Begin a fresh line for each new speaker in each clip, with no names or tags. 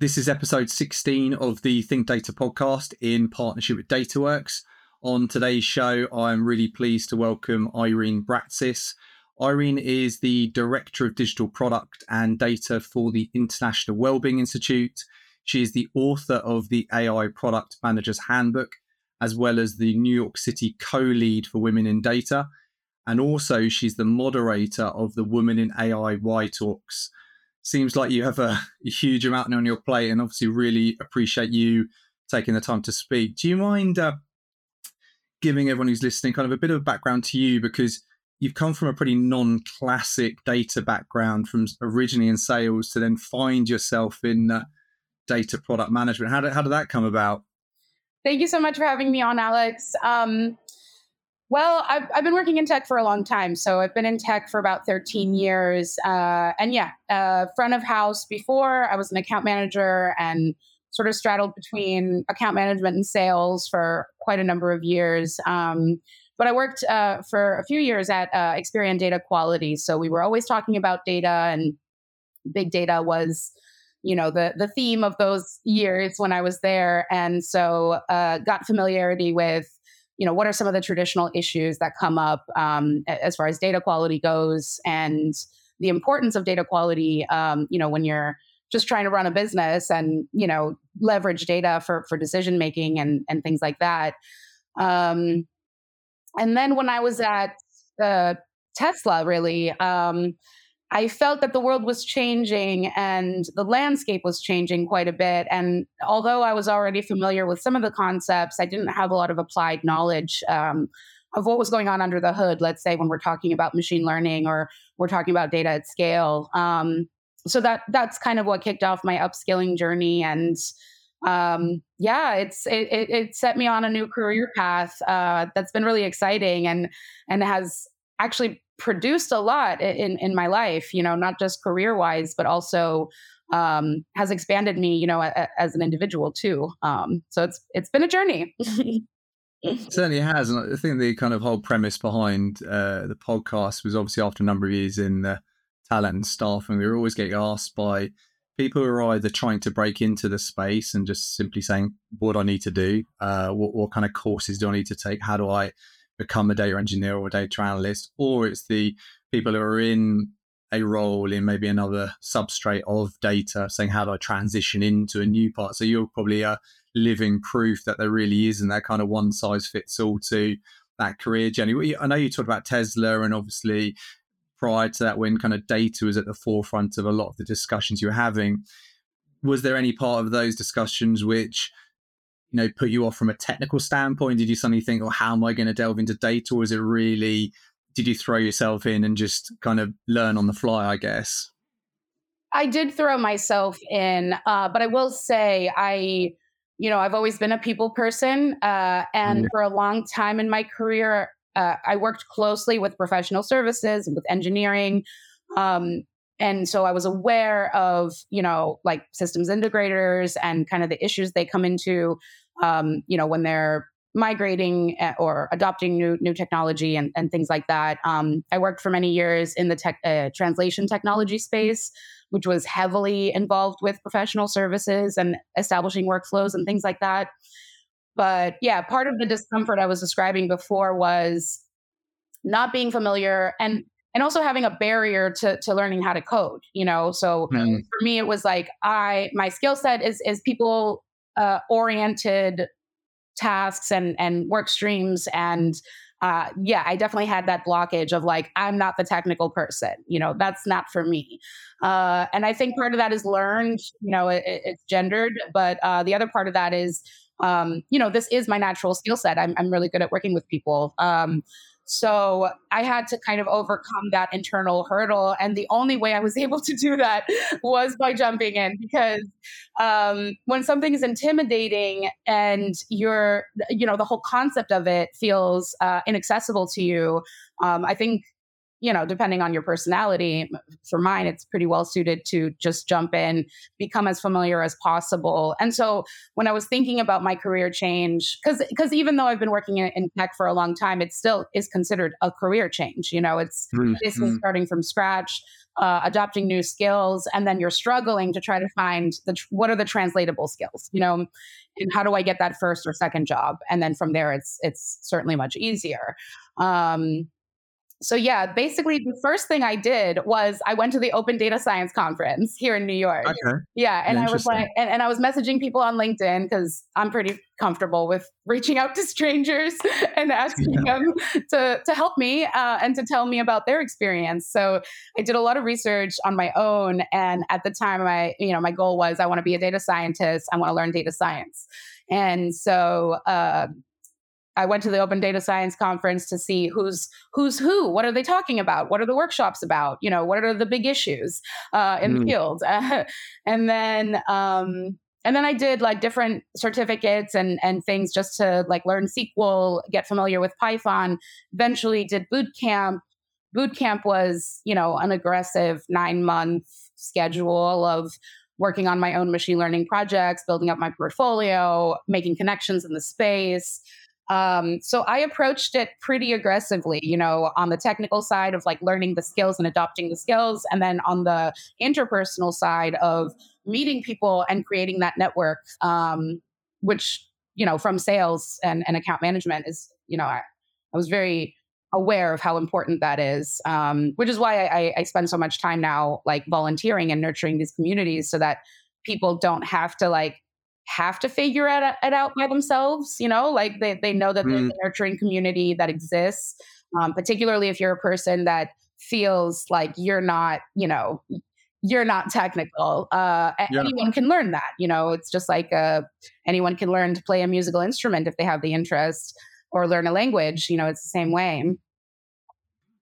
This is episode 16 of the Think Data podcast in partnership with DataWorks. On today's show, I'm really pleased to welcome Irene Bratsis. Irene is the Director of Digital Product and Data for the International Well Building Institute. She is the author of the AI Product Manager's Handbook, as well as the New York City co lead for Women in Data. And also, she's the moderator of the Women in AI Y Talks. Seems like you have a, a huge amount on your plate, and obviously, really appreciate you taking the time to speak. Do you mind uh, giving everyone who's listening kind of a bit of background to you? Because you've come from a pretty non classic data background, from originally in sales to then find yourself in uh, data product management. How did, how did that come about?
Thank you so much for having me on, Alex. Um, well, I've, I've been working in tech for a long time. So I've been in tech for about 13 years. Uh, and yeah, uh, front of house before, I was an account manager and sort of straddled between account management and sales for quite a number of years. Um, but I worked uh, for a few years at uh, Experian Data Quality. So we were always talking about data, and big data was you know the the theme of those years when I was there, and so uh, got familiarity with you know what are some of the traditional issues that come up um, as far as data quality goes, and the importance of data quality. Um, you know when you're just trying to run a business and you know leverage data for for decision making and and things like that. Um, and then when I was at uh, Tesla, really. I felt that the world was changing and the landscape was changing quite a bit. And although I was already familiar with some of the concepts, I didn't have a lot of applied knowledge um, of what was going on under the hood, let's say when we're talking about machine learning or we're talking about data at scale. Um, so that that's kind of what kicked off my upskilling journey and um, yeah, it's it, it, it, set me on a new career path uh, that's been really exciting and and has actually produced a lot in in my life you know not just career wise but also um, has expanded me you know a, a, as an individual too. Um, so it's it's been a journey.
Certainly has and i think the kind of whole premise behind uh, the podcast was obviously after a number of years in the talent and staff and we were always getting asked by people who are either trying to break into the space and just simply saying what i need to do? Uh, what, what kind of courses do i need to take? How do i become a data engineer or a data analyst, or it's the people who are in a role in maybe another substrate of data, saying how do I transition into a new part. So you're probably a living proof that there really isn't that kind of one size fits all to that career journey. I know you talked about Tesla, and obviously prior to that, when kind of data was at the forefront of a lot of the discussions you were having, was there any part of those discussions which you know put you off from a technical standpoint? Did you suddenly think, "Oh, how am I going to delve into data?" Or was it really did you throw yourself in and just kind of learn on the fly? I guess.
I did throw myself in, uh, but I will say I, you know, I've always been a people person, uh, and mm. for a long time in my career, uh, I worked closely with professional services and with engineering. Um, and so i was aware of you know like systems integrators and kind of the issues they come into um, you know when they're migrating eh, or adopting new new technology and, and things like that. Um, i worked for many years in the tech, uh, translation technology space which was heavily involved with professional services and establishing workflows and things like that. But yeah part of the discomfort i was describing before was not being familiar and and also having a barrier to, to learning how to code you know so mm. for me it was like i my skill set is is people uh, oriented tasks and and work streams and uh, yeah, I definitely had that blockage of like, I'm not the technical person. You know, that's not for me. Uh, and I think part of that is learned, you know, it, it's gendered. But uh, the other part of that is, um, you know, this is my natural skill set. I'm, I'm really good at working with people. Um, so I had to kind of overcome that internal hurdle. And the only way I was able to do that was by jumping in because um, when something is intimidating and you're, you know, the whole concept of it feels uh, inaccessible to you, um, I think you know, depending on your personality, for mine, it's pretty well suited to just jump in, become as familiar as possible. And so when I was thinking about my career change, because because even though I've been working in, in, tech for a long time, it still is considered a career change. You know, it's mm-hmm. basically starting from scratch. Uh, adopting new skills and then you're struggling to try to find the what are the translatable skills you know and how do i get that first or second job and then from there it's it's certainly much easier um, so yeah, basically the first thing I did was I went to the Open Data Science Conference here in New York. Okay. Yeah, and I was like, and, and I was messaging people on LinkedIn because I'm pretty comfortable with reaching out to strangers and asking yeah. them to to help me uh, and to tell me about their experience. So I did a lot of research on my own, and at the time, I you know my goal was I want to be a data scientist. I want to learn data science. And so uh, I went to the Open Data Science conference to see who's who's who. What are they talking about? What are the workshops about? You know, what are the big issues uh, in mm. the field? and then um, and then I did like different certificates and and things just to like learn SQL, get familiar with Python. Eventually, did boot camp. Boot camp was you know an aggressive nine month schedule of working on my own machine learning projects, building up my portfolio, making connections in the space. Um, so I approached it pretty aggressively, you know, on the technical side of like learning the skills and adopting the skills, and then on the interpersonal side of meeting people and creating that network, um, which you know, from sales and, and account management is, you know, I, I was very aware of how important that is, um, which is why I, I spend so much time now, like volunteering and nurturing these communities, so that people don't have to like have to figure it, it out by themselves. You know, like they, they know that mm. there's a nurturing community that exists, um, particularly if you're a person that feels like you're not, you know, you're not technical. Uh, yeah. Anyone can learn that. You know, it's just like uh, anyone can learn to play a musical instrument if they have the interest or learn a language. You know, it's the same way.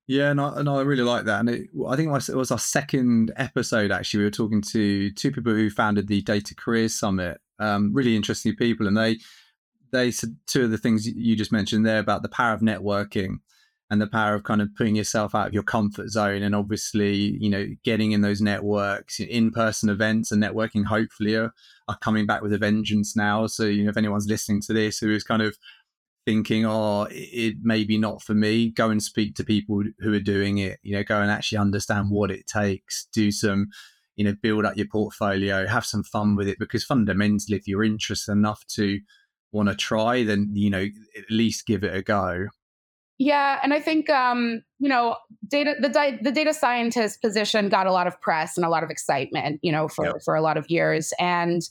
Yeah, and I, and I really like that. And it, I think it was our second episode, actually. We were talking to two people who founded the Data Careers Summit um, really interesting people, and they they said two of the things you just mentioned there about the power of networking and the power of kind of putting yourself out of your comfort zone and obviously you know getting in those networks in-person events and networking hopefully are, are coming back with a vengeance now. So you know if anyone's listening to this who is kind of thinking oh it may be not for me go and speak to people who are doing it you know go and actually understand what it takes do some you know build up your portfolio have some fun with it because fundamentally if you're interested enough to want to try then you know at least give it a go
yeah and i think um you know data the the data scientist position got a lot of press and a lot of excitement you know for yep. for a lot of years and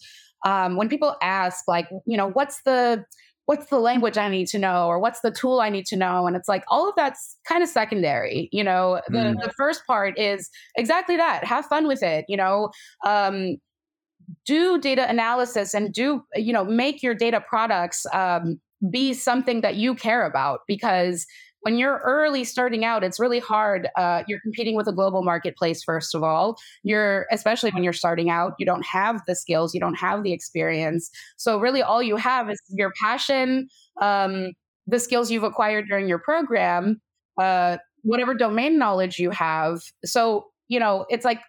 um, when people ask like you know what's the what's the language I need to know or what's the tool I need to know? And it's like all of that's kind of secondary. You know, the, mm. the first part is exactly that. Have fun with it. You know, um, do data analysis and do, you know, make your data products um, be something that you care about because when you're early starting out, it's really hard. Uh, you're competing with a global marketplace, first of all. You're, especially when you're starting out, you don't have the skills, you don't have the experience. So, really, all you have is your passion, um, the skills you've acquired during your program, uh, whatever domain knowledge you have. So, you know, it's like,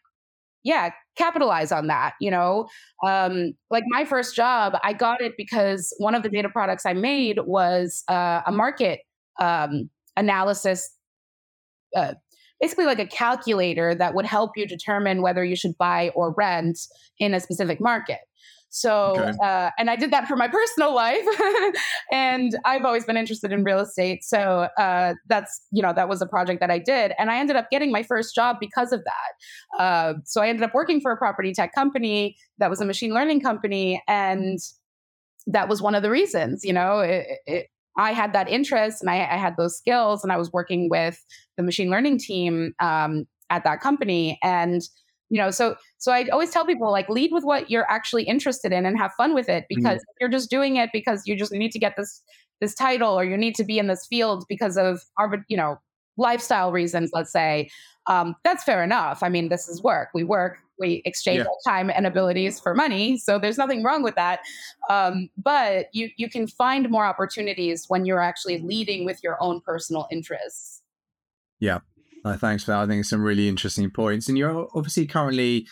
yeah, capitalize on that. You know, um, like my first job, I got it because one of the data products I made was uh, a market um, analysis uh, basically like a calculator that would help you determine whether you should buy or rent in a specific market. So, okay. uh, and I did that for my personal life, and I've always been interested in real estate. So uh, that's you know that was a project that I did, and I ended up getting my first job because of that. Uh, so I ended up working for a property tech company that was a machine learning company, and that was one of the reasons. You know, it, it, I had that interest and I, I, had those skills, and I was working with the machine learning team um, at that company. And you know, so so I always tell people like lead with what you're actually interested in and have fun with it mm-hmm. because mm-hmm. you're just doing it because you just need to get this this title or you need to be in this field because of our you know lifestyle reasons. Let's say um, that's fair enough. I mean, this is work. We work we exchange yeah. our time and abilities for money. So there's nothing wrong with that. Um, but you you can find more opportunities when you're actually leading with your own personal interests.
Yeah, No, thanks for that. I think some really interesting points. And you're obviously currently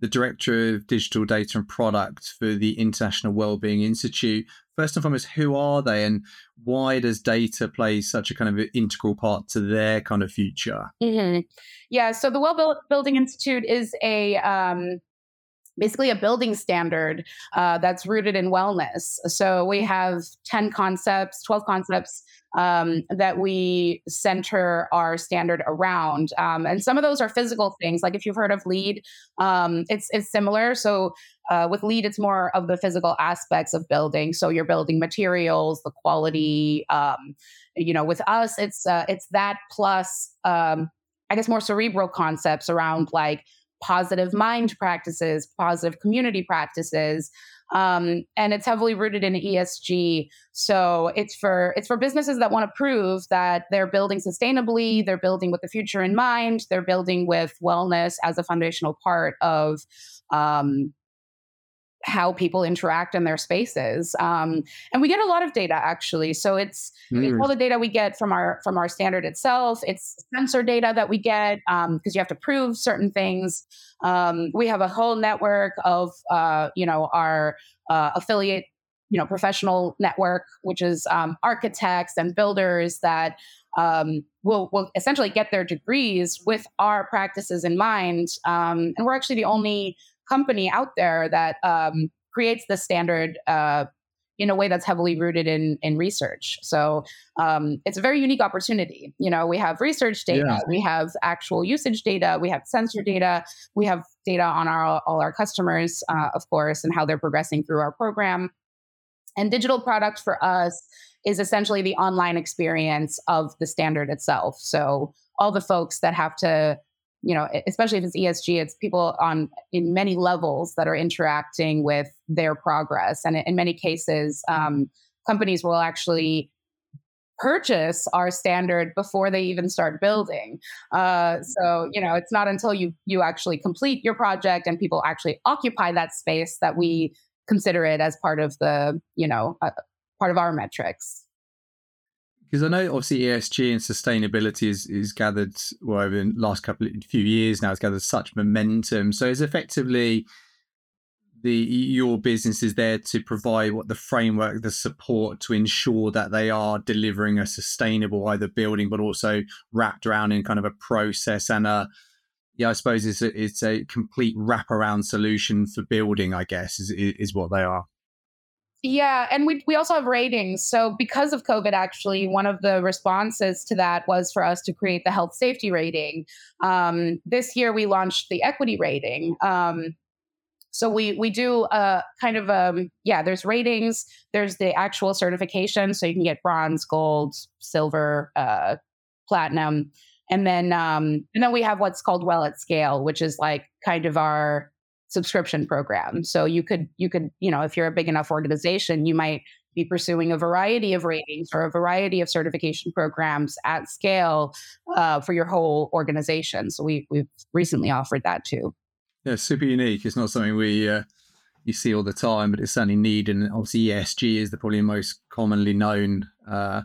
the Director of Digital Data and Product for the International Well Building Institute. First and foremost, who are they and why does data play such a kind of integral part to their kind of future?
Mm-hmm. Yeah, so the Well Building Institute is a um, basically a building standard uh, that's rooted in wellness. So we have 10 concepts, 12 concepts um, that we center our standard around. Um, and some of those are physical things, like if you've heard of LEED, um, it's, it's similar. So uh, with LEED, it's more of the physical aspects of building. So you're building materials, the quality. Um, you know, with us, it's uh, it's that plus, um, I guess, more cerebral concepts around like positive mind practices, positive community practices. Um, and it's heavily rooted in ESG. So it's for it's for businesses that want to prove that they're building sustainably, they're building with the future in mind, they're building with wellness as a foundational part of um, how people interact in their spaces um, and we get a lot of data actually. So it's, mm. it's all the data we get from our from our standard itself. It's sensor data that we get because um, you have to prove certain things. Um, we have a whole network of uh, you know our uh, affiliate you know professional network which is um, architects and builders that um, will will essentially get their degrees with our practices in mind. Um, and we're actually the only company out there that um, creates the standard uh, in a way that's heavily rooted in in research. So um, it's a very unique opportunity. You know, we have research data, yeah. we have actual usage data, we have sensor data, we have data on our all our customers, uh, of course, and how they're progressing through our program. And digital product for us is essentially the online experience of the standard itself. So all the folks that have to you know, especially if it's ESG, it's people on in many levels that are interacting with their progress. And in many cases, um, companies will actually purchase our standard before they even start building. Uh, so you know, it's not until you you actually complete your project and people actually occupy that space that we consider it as part of the you know uh, part of our metrics
because I know obviously ESG and sustainability is, is gathered well over the last couple of few years now. It's gathered such momentum. So it's effectively the your business is there to provide what the framework, the support to ensure that they are delivering a sustainable either building, but also wrapped around in kind of a process and a yeah, I suppose it's a, it's a complete wraparound solution for building. I guess is is what they are.
Yeah, and we we also have ratings. So because of COVID, actually, one of the responses to that was for us to create the health safety rating. Um, this year, we launched the equity rating. Um, so we we do a kind of um yeah. There's ratings. There's the actual certification, so you can get bronze, gold, silver, uh, platinum, and then um and then we have what's called well at scale, which is like kind of our subscription program. So you could you could you know if you're a big enough organization, you might be pursuing a variety of ratings or a variety of certification programs at scale uh, for your whole organization. So we we've recently offered that too.
Yeah, super unique. It's not something we uh, you see all the time, but it's certainly needed. And obviously, ESG is the probably most commonly known uh,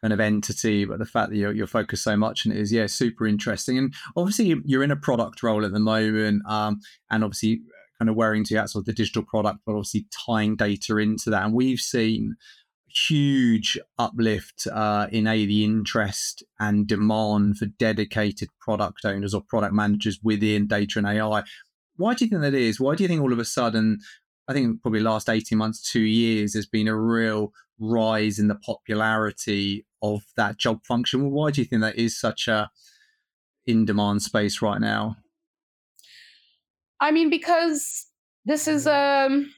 kind of entity, but the fact that you're, you're focused so much on it is, yeah, super interesting. And obviously, you're in a product role at the moment, um, and obviously, kind of wearing to sort of the digital product, but obviously tying data into that. And we've seen huge uplift uh, in a the interest and demand for dedicated product owners or product managers within data and AI. Why do you think that is? Why do you think all of a sudden I think probably last 18 months, two years, there's been a real rise in the popularity of that job function. Well, why do you think that is such a in demand space right now?
I mean, because this is a um,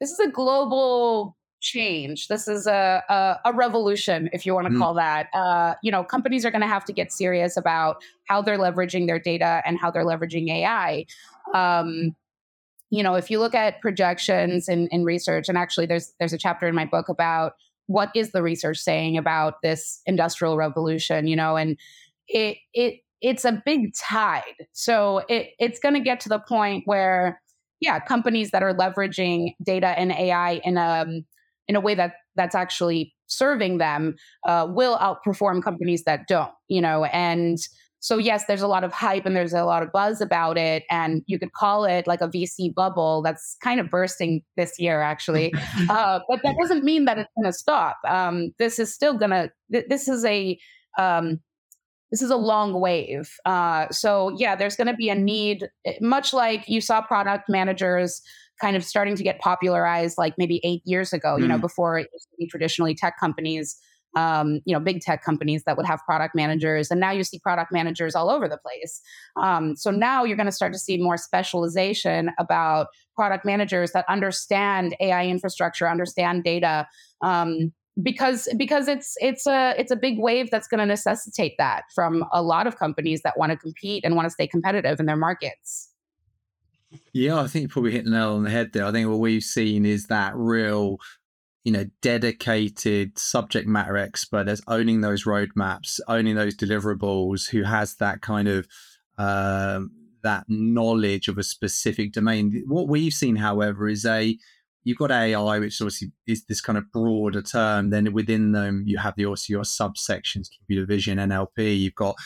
this is a global change. This is a a, a revolution, if you want to mm. call that. Uh, you know, companies are going to have to get serious about how they're leveraging their data and how they're leveraging AI. Um, you know, if you look at projections and, and research, and actually there's there's a chapter in my book about what is the research saying about this industrial revolution, you know, and it it it's a big tide. So it it's going to get to the point where yeah, companies that are leveraging data and AI in a in a way that that's actually serving them uh, will outperform companies that don't, you know, and so yes, there's a lot of hype and there's a lot of buzz about it, and you could call it like a VC bubble that's kind of bursting this year, actually. uh, but that doesn't mean that it's going to stop. Um, this is still going to. Th- this is a um, this is a long wave. Uh, so yeah, there's going to be a need, eh, much like you saw product managers kind of starting to get popularized, like maybe eight years ago. Mm. You know, mm. before it used to be traditionally tech companies. Um, you know, big tech companies that would have product managers, and now you see product managers all over the place. Um, so now you're going to start to see more specialization about product managers that understand AI infrastructure, understand data, um, because because it's it's a it's a big wave that's going to necessitate that from a lot of companies that want to compete and want to stay competitive in their markets.
Yeah, I think you probably hit the nail on the head there. I think what we've seen is that real, you know, dedicated subject matter expert that's owning those roadmaps, owning those deliverables, who has that kind of um, that knowledge of a specific domain. What we've seen, however, is a you've got AI, which obviously is this kind of broader term. Then within them, you have the also your subsections, computer vision, NLP. You've got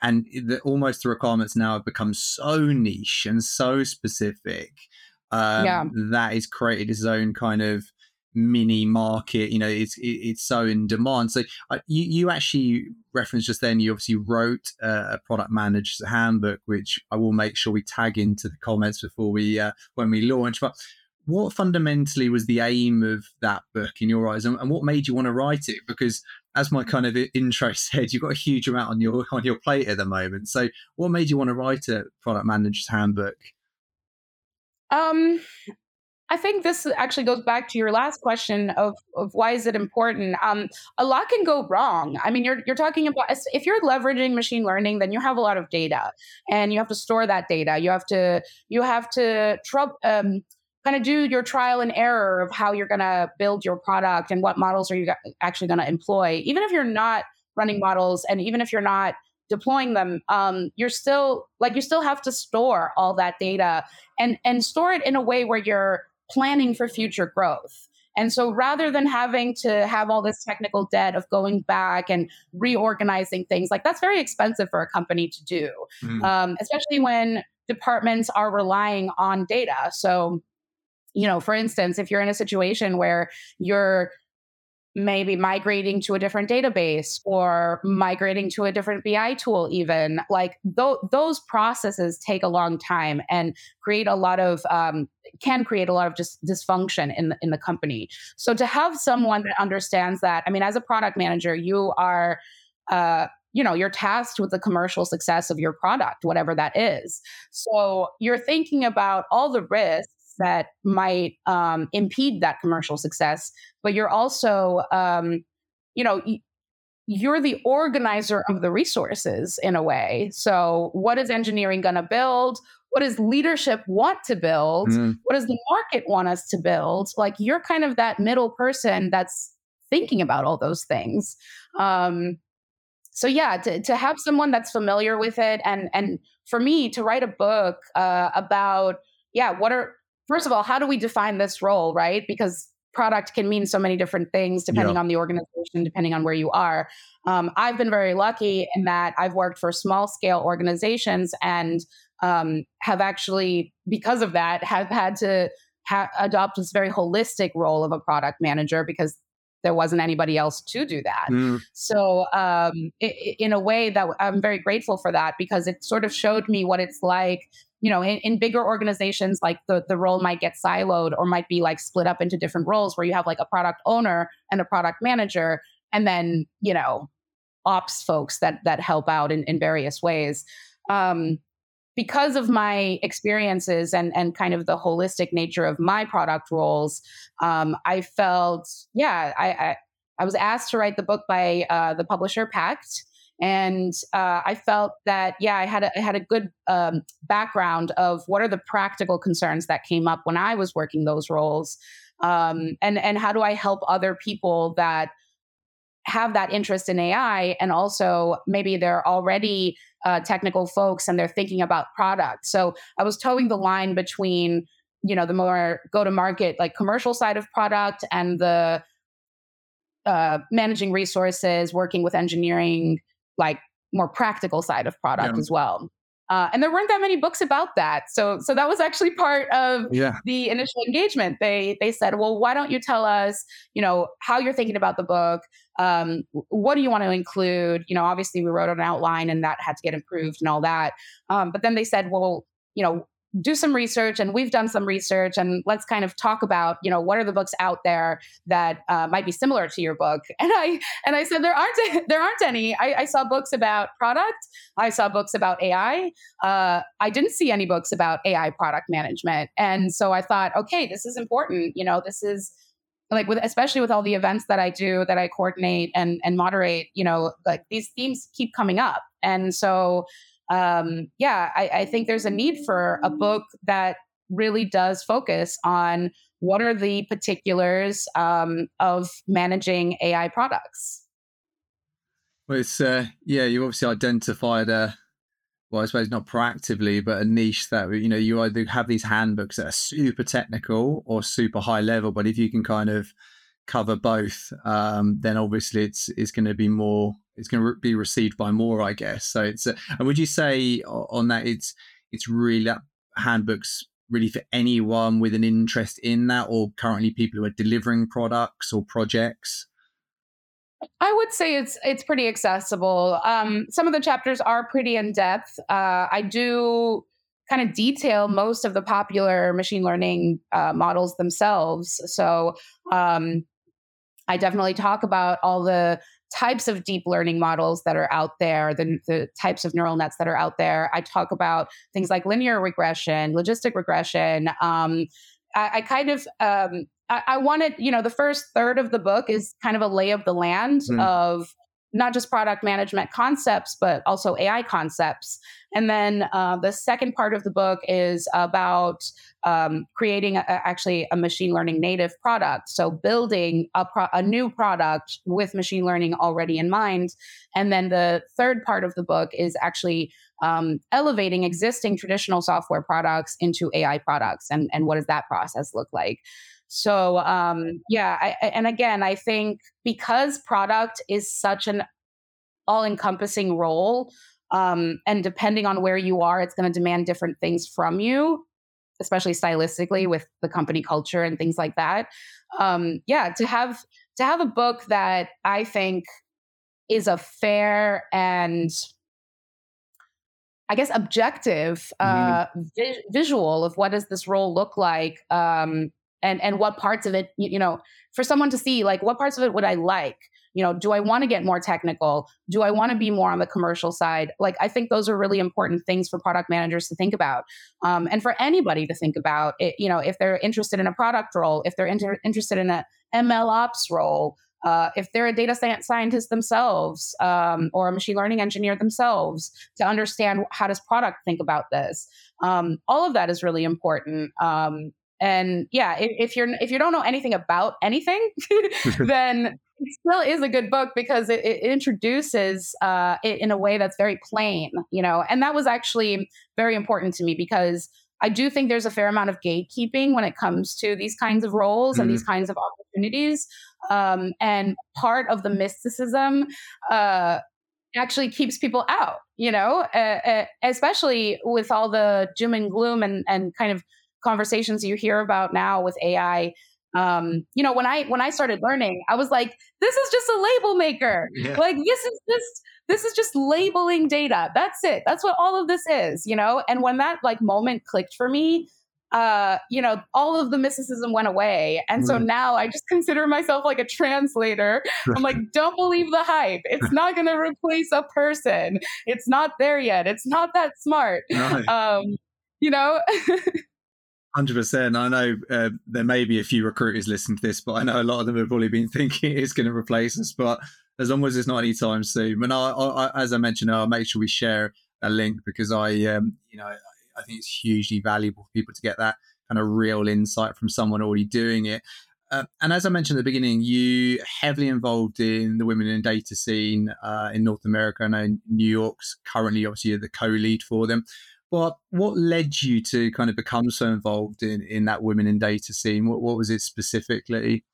and the, almost the requirements now have become so niche and so specific um, yeah. that is created its own kind of mini market you know it's it's so in demand. So uh, you you actually referenced just then you obviously wrote uh, a product manager's handbook which i will make sure we tag into the comments before we uh, when we launch. But what fundamentally was the aim of that book in your eyes and, and, what made you want to write it? Because as my kind of intro said you've got a huge amount on your on your plate at the moment. So what made you want to write a product manager's handbook?
Um I think this actually goes back to your last question of, of why is it important. Um, a lot can go wrong. I mean, you're you're talking about if you're leveraging machine learning, then you have a lot of data, and you have to store that data. You have to you have to um, kind of do your trial and error of how you're going to build your product and what models are you actually going to employ. Even if you're not running models and even if you're not deploying them, um, you're still like you still have to store all that data and and store it in a way where you're planning for future growth. And so rather than having to have all this technical debt of going back and reorganizing things, like that's very expensive for a company to do, mm. um, especially when departments are relying on data. So you know, for instance, if you're in a situation where you're maybe migrating to a different database or migrating to a different BI tool, even like th- those processes take a long time and create a lot of um, can create a lot of just dysfunction in the, in the company. So to have someone that understands that, I mean, as a product manager, you are. Uh, you know you're tasked with the commercial success of your product whatever that is so you're thinking about all the risks that might um, impede that commercial success. But you're also, um, you know, you're the organizer of the resources in a way. So, what is engineering going to build? What does leadership want to build? Mm. What does the market want us to build? Like, you're kind of that middle person that's thinking about all those things. Um, so yeah, to, to have someone that's familiar with it, and and for me to write a book uh, about yeah, what are first of all, how do we define this role, right? Because product can mean so many different things depending yeah. on the organization, depending on where you are. Um, I've been very lucky in that I've worked for small scale organizations and um, have actually, because of that, have had to ha- adopt this very holistic role of a product manager because there wasn't anybody else to do that. Mm. So, um, it, in a way, that I'm very grateful for that because it sort of showed me what it's like you know, in, in, bigger organizations, like the, the role might get siloed or might be like split up into different roles where you have like a product owner and a product manager, and then, you know, ops folks that that help out in, in various ways. Um, because of my experiences and and kind of the holistic nature of my product roles, um, I felt, yeah, I, I, I was asked to write the book by uh, the publisher Packt, and uh, I felt that yeah, I had a, I had a good um, background of what are the practical concerns that came up when I was working those roles, um, and and how do I help other people that have that interest in AI, and also maybe they're already uh, technical folks and they're thinking about product. So I was towing the line between you know the more go to market like commercial side of product and the uh, managing resources, working with engineering like more practical side of product yeah. as well. Uh, and there weren't that many books about that, so so that was actually part of yeah. the initial engagement. They they said, well, why don't you tell us, you know, how you're thinking about the book? Um, what do you want to include? You know, obviously we wrote an outline, and that had to get improved and all that. Um, but then they said, well, you know, do some research and we've done some research and let's kind of talk about you know what are the books out there that uh, might be similar to your book? And i and i said there aren't there aren't any. I, I saw books about product. I saw books about ai uh, i didn't see any books about ai product management. And so i thought okay this is important. You know this is like with especially with all the events that i do that i coordinate and and moderate you know like these themes keep coming up. And so um, yeah, I, I think there's a need for a book that really does focus on what are the particulars um, of managing AI products.
Well, it's uh, yeah, you obviously identified a well, I suppose not proactively, but a niche that you know you either have these handbooks that are super technical or super high level. But if you can kind of cover both, um, then obviously it's it's going to be more it's going to be received by more, I guess. So it's uh, and would you say on that it's it's really that handbooks really for anyone with an interest in that, or currently people who are delivering products or projects?
I would say it's it's pretty accessible. Um, some of the chapters are pretty in depth. Uh, I do kind of detail most of the popular machine learning uh, models themselves. So um, I definitely talk about all the types of deep learning models that are out there, the, the types of neural nets that are out there. I talk about things like linear regression, logistic regression. Um, I, I, kind of um, I, I, wanted, you know, the first third of the book is kind of a lay of the land mm. of not just product management concepts, but also AI concepts. And then uh, the second part of the book is about um, creating a, actually a machine learning native product. So building a, pro- a new product with machine learning already in mind. And then the third part of the book is actually um, elevating existing traditional software products into AI products. And, and what does that process look like? So um, yeah, I, and again, I think because product is such an all-encompassing role, um, and depending on where you are, it's going to demand different things from you, especially stylistically with the company culture and things like that. Um, yeah, to have to have a book that I think is a fair and I guess objective uh, mm-hmm. vi- visual of what does this role look like um, and and what parts of it you, you know for someone to see like what parts of it would i like you know do i want to get more technical? Do i want to be more on the commercial side? Like i think those are really important things for product managers to think about um, and for anybody to think about it, you know if they're interested in a product role if they're inter- interested in a ml ops role uh, if they're a data scientist themselves um, or a machine learning engineer themselves to understand how does product think about this um, all of that is really important um, and yeah if, if, you're if you don't know anything about anything then it still is a good book because it, it introduces uh, it in a way that's very plain you know and that was actually very important to me because i do think there's a fair amount of gatekeeping when it comes to these kinds of roles mm-hmm. and these mm-hmm. kinds of opportunities um, and part of the mysticism uh, actually keeps people out you know uh, uh, especially with all the doom and gloom and, and kind of conversations you hear about now with AI. Um, you know, when I when I started learning, I was like, this is just a label maker. Yeah. Like this is just this is just labeling data. That's it. That's what all of this is, you know? And when that like moment clicked for me, uh, you know, all of the mysticism went away. And so now I just consider myself like a translator. I'm like, don't believe the hype. It's not going to replace a person. It's not there yet. It's not that smart. Right. Um, you know?
Hundred percent. I know uh, there may be a few recruiters listening to this, but I know a lot of them have probably been thinking it's going to replace us. But as long as it's not anytime soon, and I, I, as I mentioned, I'll make sure we share a link because I, um, you know, I think it's hugely valuable for people to get that kind of real insight from someone already doing it. Uh, and as I mentioned at the beginning, you heavily involved in the women in data scene uh, in North America. I know New York's currently obviously the co-lead for them. But what led you to kind of become so involved in, in that women in data scene? What, what was it specifically?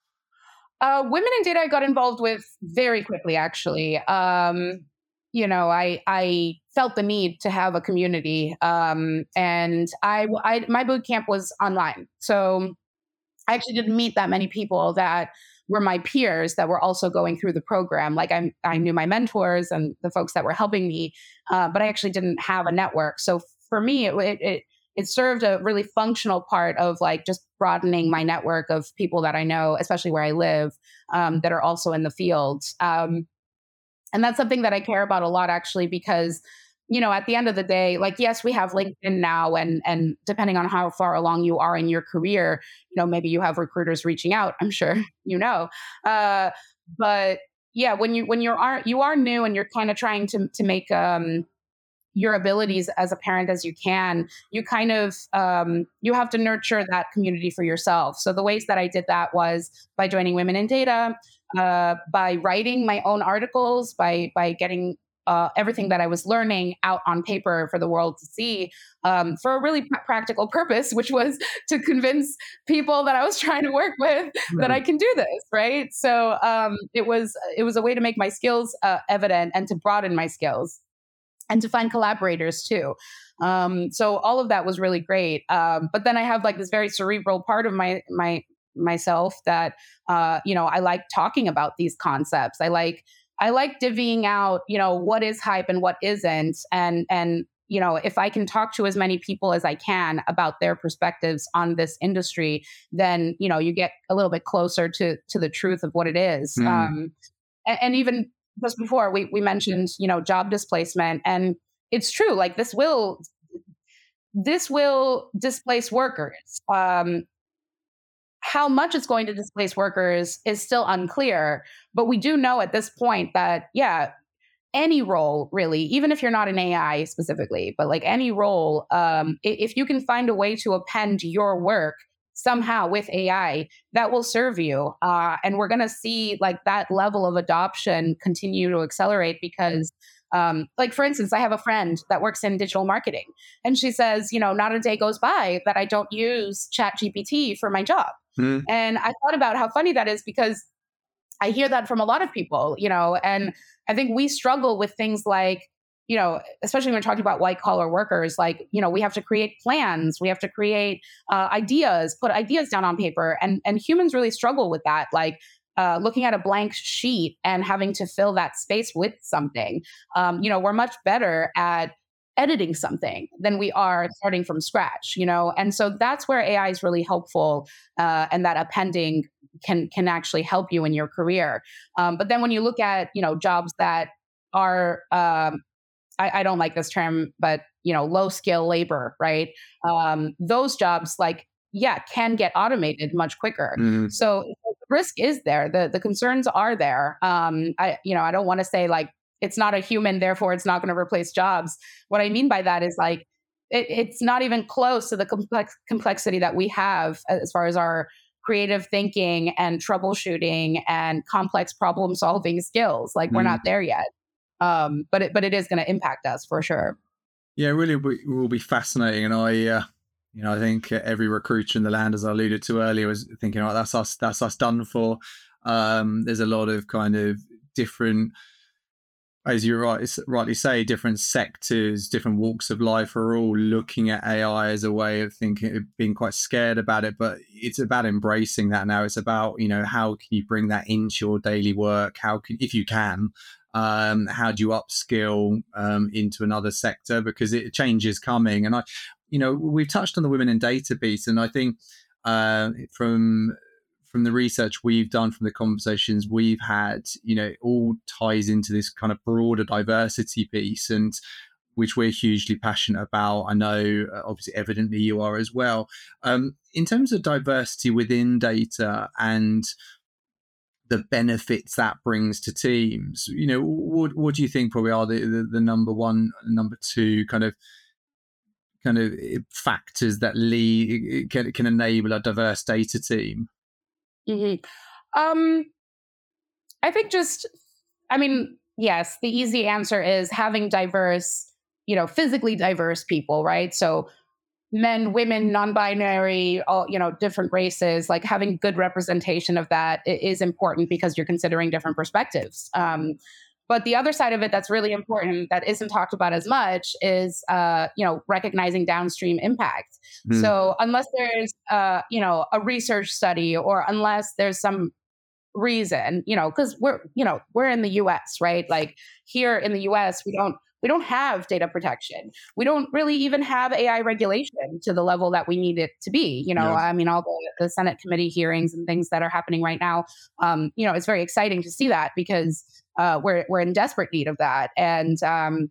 Uh, women in data I got involved with very quickly, actually. Um, you know, I I felt the need to have a community, um, and I, I my boot camp was online, so I actually didn't meet that many people that were my peers that were also going through the program. Like I, I knew my mentors and the folks that were helping me, uh, but I actually didn't have a network. So for me, it, it it served a really functional part of like just broadening my network of people that I know, especially where I live, um, that are also in the field. Um, and that's something that I care about a lot, actually, because you know at the end of the day like yes we have linkedin now and and depending on how far along you are in your career you know maybe you have recruiters reaching out i'm sure you know uh, but yeah when you when you are you are new and you're kind of trying to to make um your abilities as a parent as you can you kind of um, you have to nurture that community for yourself so the ways that i did that was by joining women in data uh, by writing my own articles by by getting uh, everything that I was learning out on paper for the world to see um, for a really pr- practical purpose, which was to convince people that I was trying to work with right. that I can do this, right? So um, it was it was a way to make my skills uh, evident and to broaden my skills and to find collaborators too. Um, so all of that was really great. Um, but then I have like this very cerebral part of my my myself that uh, you know I like talking about these concepts. I like I like divvying out, you know, what is hype and what isn't. And and you know, if I can talk to as many people as I can about their perspectives on this industry, then you know, you get a little bit closer to to the truth of what it is. Mm. Um, and, and even just before we we mentioned, you know, job displacement, and it's true. Like this will this will displace workers. Um, how much it's going to displace workers is still unclear. But we do know at this point that, yeah, any role really, even if you're not an AI specifically, but like any role, um, if you can find a way to append your work somehow with AI, that will serve you. Uh, and we're going to see like that level of adoption continue to accelerate because. Um, like for instance, I have a friend that works in digital marketing, and she says, you know, not a day goes by that I don't use Chat GPT for my job. Mm. And I thought about how funny that is because I hear that from a lot of people, you know, and I think we struggle with things like, you know, especially when we're talking about white collar workers, like, you know, we have to create plans, we have to create uh, ideas, put ideas down on paper, and and humans really struggle with that, like. Uh, looking at a blank sheet and having to fill that space with something, um, you know, we're much better at editing something than we are starting from scratch you know and so that's where ai is really helpful uh, and that appending can can actually help you in your career um, but then when you look at you know jobs that are um, I, I, don't like this term but you know low skill labor right um, those jobs like yeah can get automated much quicker mm. so the risk is there the the concerns are there um, i you know i don't want to say like it's not a human, therefore it's not going to replace jobs. What I mean by that is like it, it's not even close to the complex complexity that we have as far as our creative thinking and troubleshooting and complex problem solving skills. Like we're mm. not there yet. Um, but it but it is going to impact us for sure.
Yeah, really will be fascinating, and I. Uh... You know, I think every recruiter in the land, as I alluded to earlier, was thinking, "Oh, that's us. That's us done for." Um, there's a lot of kind of different as you right, rightly say, different sectors, different walks of life are all looking at AI as a way of thinking, being quite scared about it. But it's about embracing that now. It's about you know how can you bring that into your daily work? How can, if you can, um, how do you upskill um, into another sector because it change is coming. And I, you know, we've touched on the women in data piece, and I think uh, from from the research we've done, from the conversations we've had, you know, all ties into this kind of broader diversity piece and which we're hugely passionate about. I know, uh, obviously, evidently you are as well. Um, in terms of diversity within data and the benefits that brings to teams, you know, what what do you think probably are the, the, the number one, number two kind of kind of eh, factors that lead can, can enable a diverse data team?
Mm-hmm. Um, I think just, I mean, yes, the easy answer is having diverse, you know, physically diverse people, right? So men, women, non-binary, all you know, different races, like having good representation of that is important because you're considering different perspectives. Um, but the other side of it that's really important that isn't talked about as much is, uh, you know, recognizing downstream impact. Mm. So unless there's, uh, you know, a research study or unless there's some reason, you know, because we're, you know, we're in the U.S., right? Like here in the U.S., we don't we don't have data protection. We don't really even have AI regulation to the level that we need it to be. You know, yeah. I mean, all the, the, Senate committee hearings and things that are happening right now. Um, you know, it's very exciting to see that because uh, we're we're in desperate need of that. And um,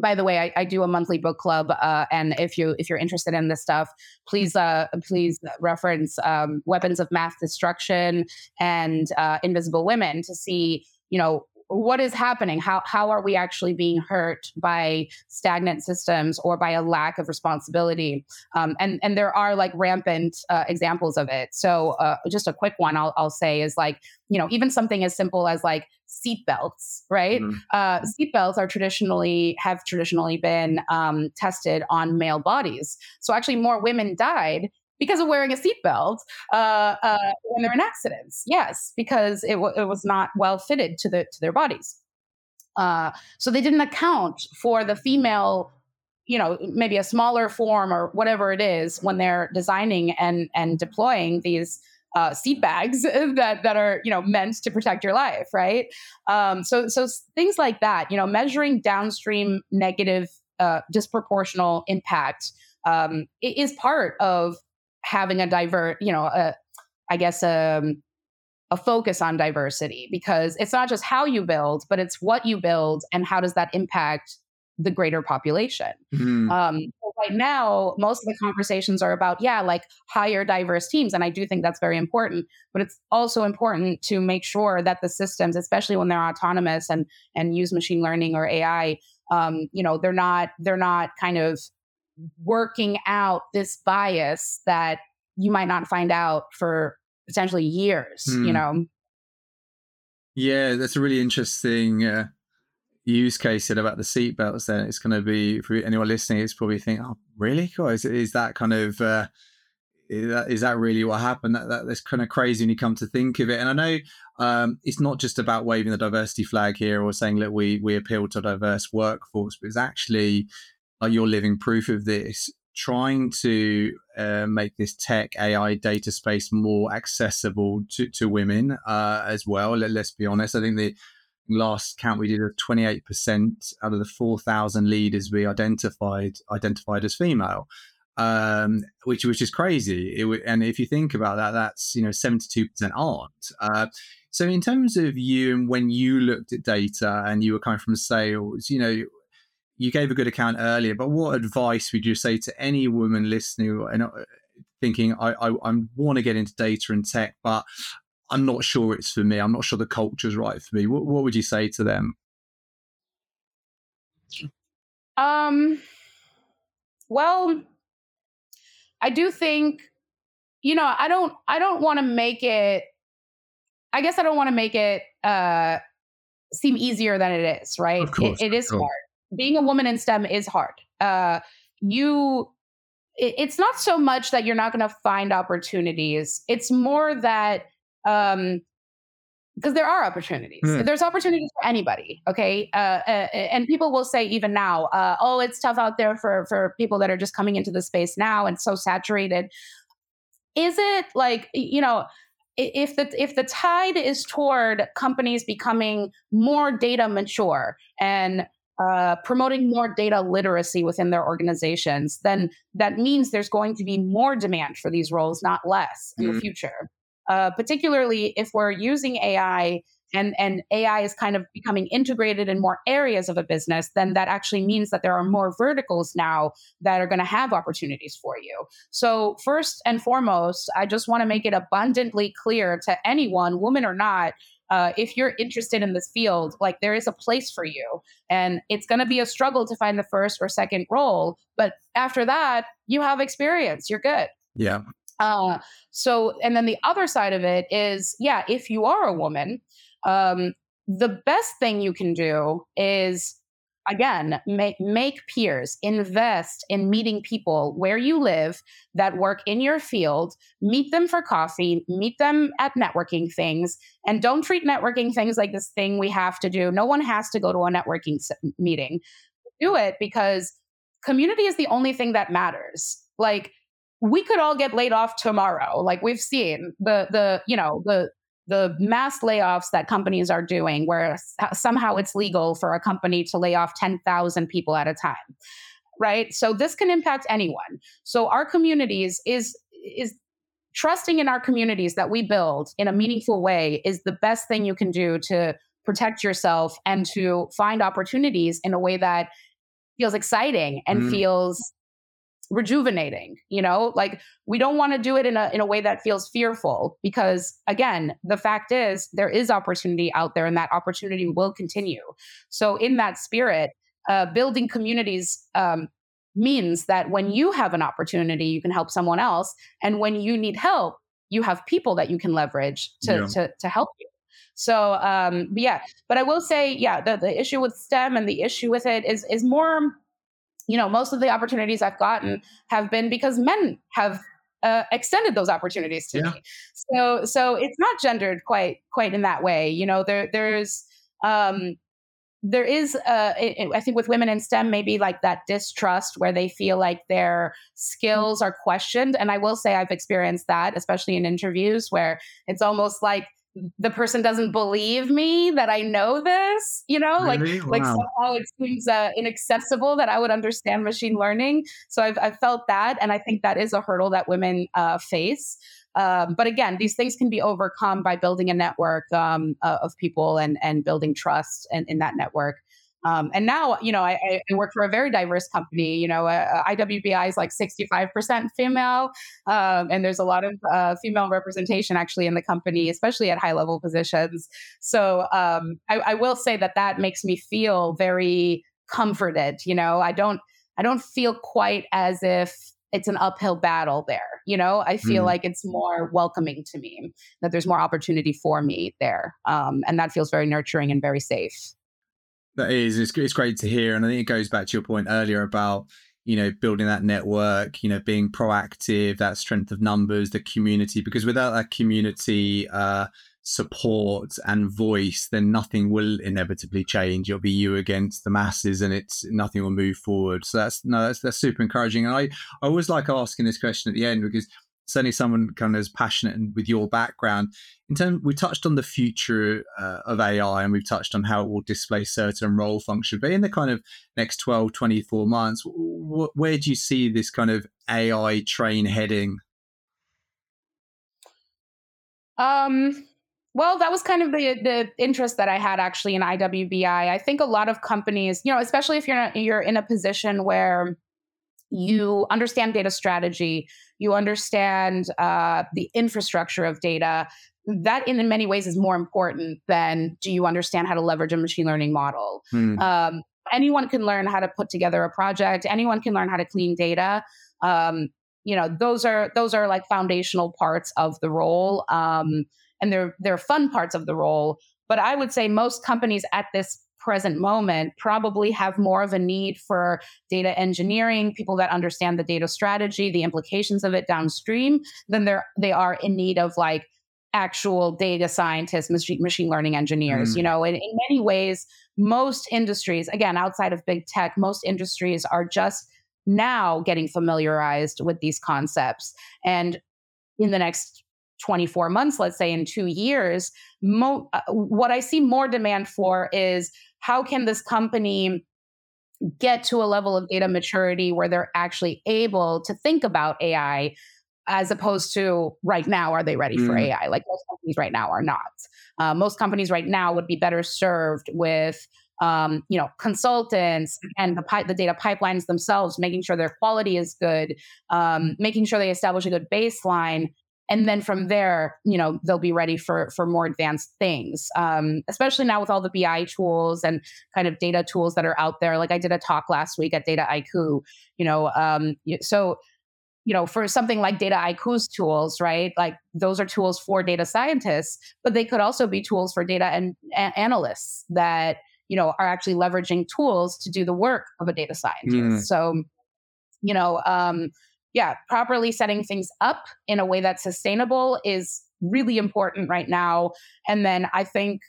by the way, I, I, do a monthly book club, uh, and if you if you're interested in this stuff, please uh, please reference um, Weapons of Math Destruction and uh, Invisible Women to see you know what is happening? How how are we actually being hurt by stagnant systems or by a lack of responsibility? Um, and and there are like rampant uh, examples of it. So uh, just a quick one I'll, I'll say is like you know even something as simple as like seatbelts right? Mm-hmm. uh, seatbelts are traditionally have traditionally been um, tested on male bodies. So actually more women died because of wearing a seatbelt uh, uh, when they're in accidents. Yes, because it, w- it was not well fitted to the to their bodies. Uh, so they didn't account for the female, you know, maybe a smaller form or whatever it is when they're designing and and deploying these. Uh, seat bags that that are you know meant to protect your life, right? Um, so so things like that, you know, measuring downstream negative uh, disproportional impact um, is part of having a divert, you know, a, I guess um, a focus on diversity because it's not just how you build, but it's what you build and how does that impact the greater population. Mm-hmm. Um, right now, most of the conversations are about, yeah, like hire diverse teams. And I do think that's very important. But it's also important to make sure that the systems, especially when they're autonomous and and use machine learning or AI, um, you know, they're not they're not kind of working out this bias that you might not find out for potentially years, you hmm. know?
Yeah, that's a really interesting uh, use case about the seatbelts. Then it's going to be for anyone listening. It's probably think, oh, really? Cool. Is, is that kind of uh, is that, is that really what happened? That, that that's kind of crazy when you come to think of it. And I know um, it's not just about waving the diversity flag here or saying that we we appeal to a diverse workforce, but it's actually like you're living proof of this trying to uh, make this tech AI data space more accessible to, to women uh, as well. Let, us be honest. I think the last count we did of 28% out of the 4,000 leaders we identified identified as female, um, which which is crazy. It, and if you think about that, that's you know 72% aren't. Uh, so in terms of you and when you looked at data and you were coming from sales, you know you gave a good account earlier, but what advice would you say to any woman listening and thinking, I, I, I want to get into data and tech, but I'm not sure it's for me. I'm not sure the culture's right for me. What, what would you say to them?
Um, well, I do think, you know, I don't, I don't want to make it, I guess I don't want to make it, uh, seem easier than it is, right? Course, it, it is hard being a woman in STEM is hard. Uh, you, it, it's not so much that you're not going to find opportunities. It's more that, um, because there are opportunities. Mm. There's opportunities for anybody. Okay, uh, uh, and people will say even now, uh, "Oh, it's tough out there for for people that are just coming into the space now and so saturated." Is it like you know? if the if the tide is toward companies becoming more data mature and uh, promoting more data literacy within their organizations, then that means there's going to be more demand for these roles, not less in mm-hmm. the future. Uh, particularly if we're using AI and, and AI is kind of becoming integrated in more areas of a business, then that actually means that there are more verticals now that are going to have opportunities for you. So, first and foremost, I just want to make it abundantly clear to anyone, woman or not, uh, if you're interested in this field, like there is a place for you. And it's going to be a struggle to find the first or second role. But after that, you have experience, you're good.
Yeah.
Uh, so, and then the other side of it is, yeah, if you are a woman, um, the best thing you can do is again, make make peers, invest in meeting people where you live that work in your field, meet them for coffee, meet them at networking things, and don't treat networking things like this thing we have to do. No one has to go to a networking meeting. Do it because community is the only thing that matters. Like we could all get laid off tomorrow. Like we've seen the the you know the the mass layoffs that companies are doing, where somehow it's legal for a company to lay off 10,000 people at a time, right? So this can impact anyone. So our communities is is trusting in our communities that we build in a meaningful way is the best thing you can do to protect yourself and to find opportunities in a way that feels exciting and mm. feels rejuvenating you know? Like we don't want to do it in a in a way that feels fearful because again the fact is there is opportunity out there and that opportunity will continue. So in that spirit uh, building communities um, means that when you have an opportunity you can help someone else and when you need help you have people that you can leverage to yeah. to, to help you. So um yeah but i will say yeah the, the issue with stem and the issue with it is is more you know, most of the opportunities I've gotten have been because men have uh, extended those opportunities to yeah. me. So, so it's not gendered quite quite in that way. You know, there there's um, there is uh, I think with women in STEM maybe like that distrust where they feel like their skills are questioned, and I will say I've experienced that, especially in interviews where it's almost like the person doesn't believe me that I know this, you know, really? like wow. like somehow it seems uh, inaccessible that I would understand machine learning. So I've, I've felt that, and I think that is a hurdle that women uh, face. Um, but again, these things can be overcome by building a network um, uh, of people and and building trust in, in that network. Um, and now, you know, I, I, work for a very diverse company. You know, uh, IWBI is like 65% female, um, and there's a lot of uh, female representation actually in the company, especially at high level positions. So um, I, I will say that that makes me feel very comforted. You know, I don't, I don't feel quite as if it's an uphill battle there. You know, I feel mm. like it's more welcoming to me that there's more opportunity for me there, um, and that feels very nurturing and very safe.
That is, it's, it's great to hear. And I think it goes back to your point earlier about, you know, building that network, you know, being proactive, that strength of numbers, the community, because without that community uh, support and voice, then nothing will inevitably change. It'll be you against the masses and it's nothing will move forward. So that's, no, that's, that's super encouraging. And I, I always like asking this question at the end because certainly someone kind of as passionate and with your background. In terms, we touched on the future uh, of AI and we've touched on how it will displace certain role function. But in the kind of next 12, 24 months, w- where do you see this kind of AI train heading?
Um, well, that was kind of the the interest that I had actually in IWBI. I think a lot of companies, you know, especially if you're you're in a position where you understand data strategy, you understand uh, the infrastructure of data. That, in many ways, is more important than do you understand how to leverage a machine learning model. Hmm. Um, anyone can learn how to put together a project. Anyone can learn how to clean data. Um, you know, those are those are like foundational parts of the role, um, and they're they're fun parts of the role. But I would say most companies at this present moment probably have more of a need for data engineering, people that understand the data strategy, the implications of it downstream, than they're, they are in need of like actual data scientists, machine, machine learning engineers. Mm. You know, in, in many ways, most industries, again, outside of big tech, most industries are just now getting familiarized with these concepts. And in the next 24 months, let's say in two years, mo- uh, what I see more demand for is how can this company get to a level of data maturity where they're actually able to think about AI as opposed to right now, are they ready mm. for AI? Like most companies right now are not. Uh, most companies right now would be better served with um, you know, consultants and the, pi- the data pipelines themselves, making sure their quality is good, um, making sure they establish a good baseline, and then from there you know they'll be ready for for more advanced things um, especially now with all the bi tools and kind of data tools that are out there like i did a talk last week at data Dataiku you know um, so you know for something like data Dataiku's tools right like those are tools for data scientists but they could also be tools for data and a- analysts that you know, are actually leveraging tools to do the work of a data scientist. Mm. So, you know, um, yeah, properly setting things up in a way that's sustainable is really important right now. And then I think,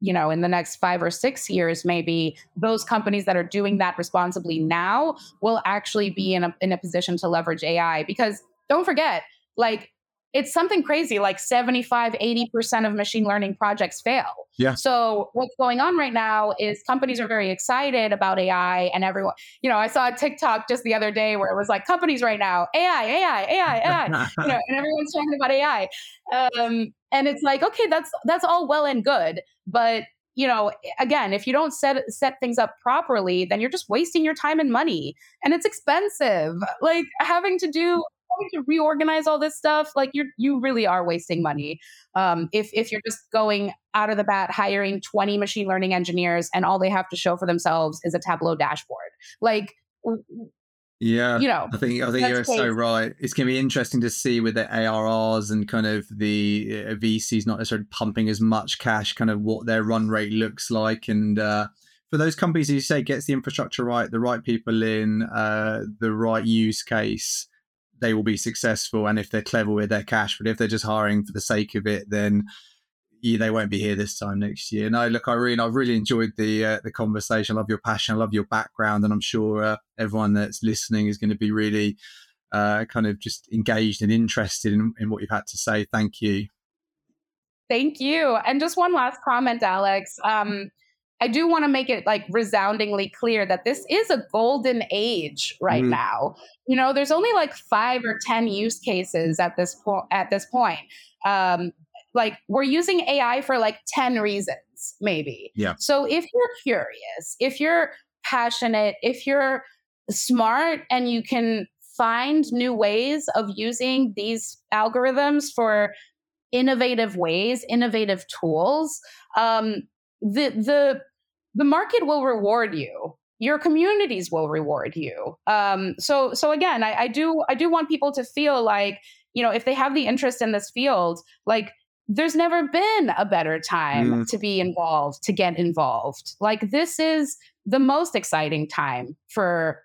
you know, in the next five or six years, maybe those companies that are doing that responsibly now will actually be in a, in a position to leverage AI. Because don't forget, like it's something crazy like 75 80% of machine learning projects fail.
Yeah.
So what's going on right now is companies are very excited about ai and everyone you know i saw a tiktok just the other day where it was like companies right now ai ai ai ai you know and everyone's talking about ai um, and it's like okay that's that's all well and good but you know again if you don't set set things up properly then you're just wasting your time and money and it's expensive. Like having to do to reorganize all this stuff, like you you really are wasting money. Um, if if you're just going out of the bat hiring 20 machine learning engineers and all they have to show for themselves is a Tableau dashboard, like
yeah,
you know,
I think I think you're crazy. so right. It's going to be interesting to see with the ARRs and kind of the uh, VCs not necessarily pumping as much cash, kind of what their run rate looks like, and uh, for those companies, as you say, gets the infrastructure right, the right people in, uh, the right use case they will be successful and if they're clever with their cash. But if they're just hiring for the sake of it, then yeah, they won't be here this time next year. No, look, Irene, I've really enjoyed the uh, the conversation. I love your passion. I love your background, and I'm sure uh, everyone that's listening is going to be really uh, kind of just engaged and interested in, in what you've had to say. Thank you.
Thank you. And just one last comment, Alex. Um, I do want to make it like resoundingly clear that this is a golden age right mm. now. You know, there's only like five or ten use cases at this point. At this point, um, like we're using AI for like ten reasons, maybe.
Yeah.
So if you're curious, if you're passionate, if you're smart, and you can find new ways of using these algorithms for innovative ways, innovative tools. Um, the the the market will reward you. Your communities will reward you. Um, so so again I, I do i do want people to feel like you know if they have the interest in this field like there's never been a better time mm. to be involved to get involved. Like this is the most exciting time for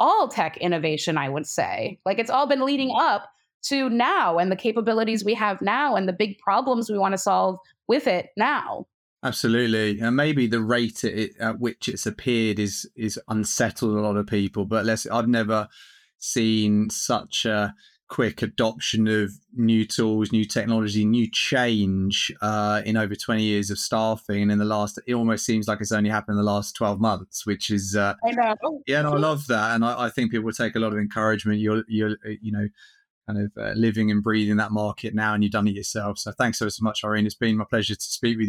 all tech innovation i would say. Like it's all been leading up to now and the capabilities we have now and the big problems we want to solve with it now
Absolutely, and maybe the rate at, it, at, which it's appeared is is unsettled a lot of people. But let's, I've never seen such a quick adoption of new tools, new technology, new change uh, in over twenty years of staffing. And in the last, it almost seems like it's only happened in the last twelve months, which is uh,
I know.
Yeah, no, I love that, and I, I think people will take a lot of encouragement. You're you're you know kind of uh, living and breathing that market now, and you've done it yourself. So thanks so much, Irene. It's been my pleasure to speak with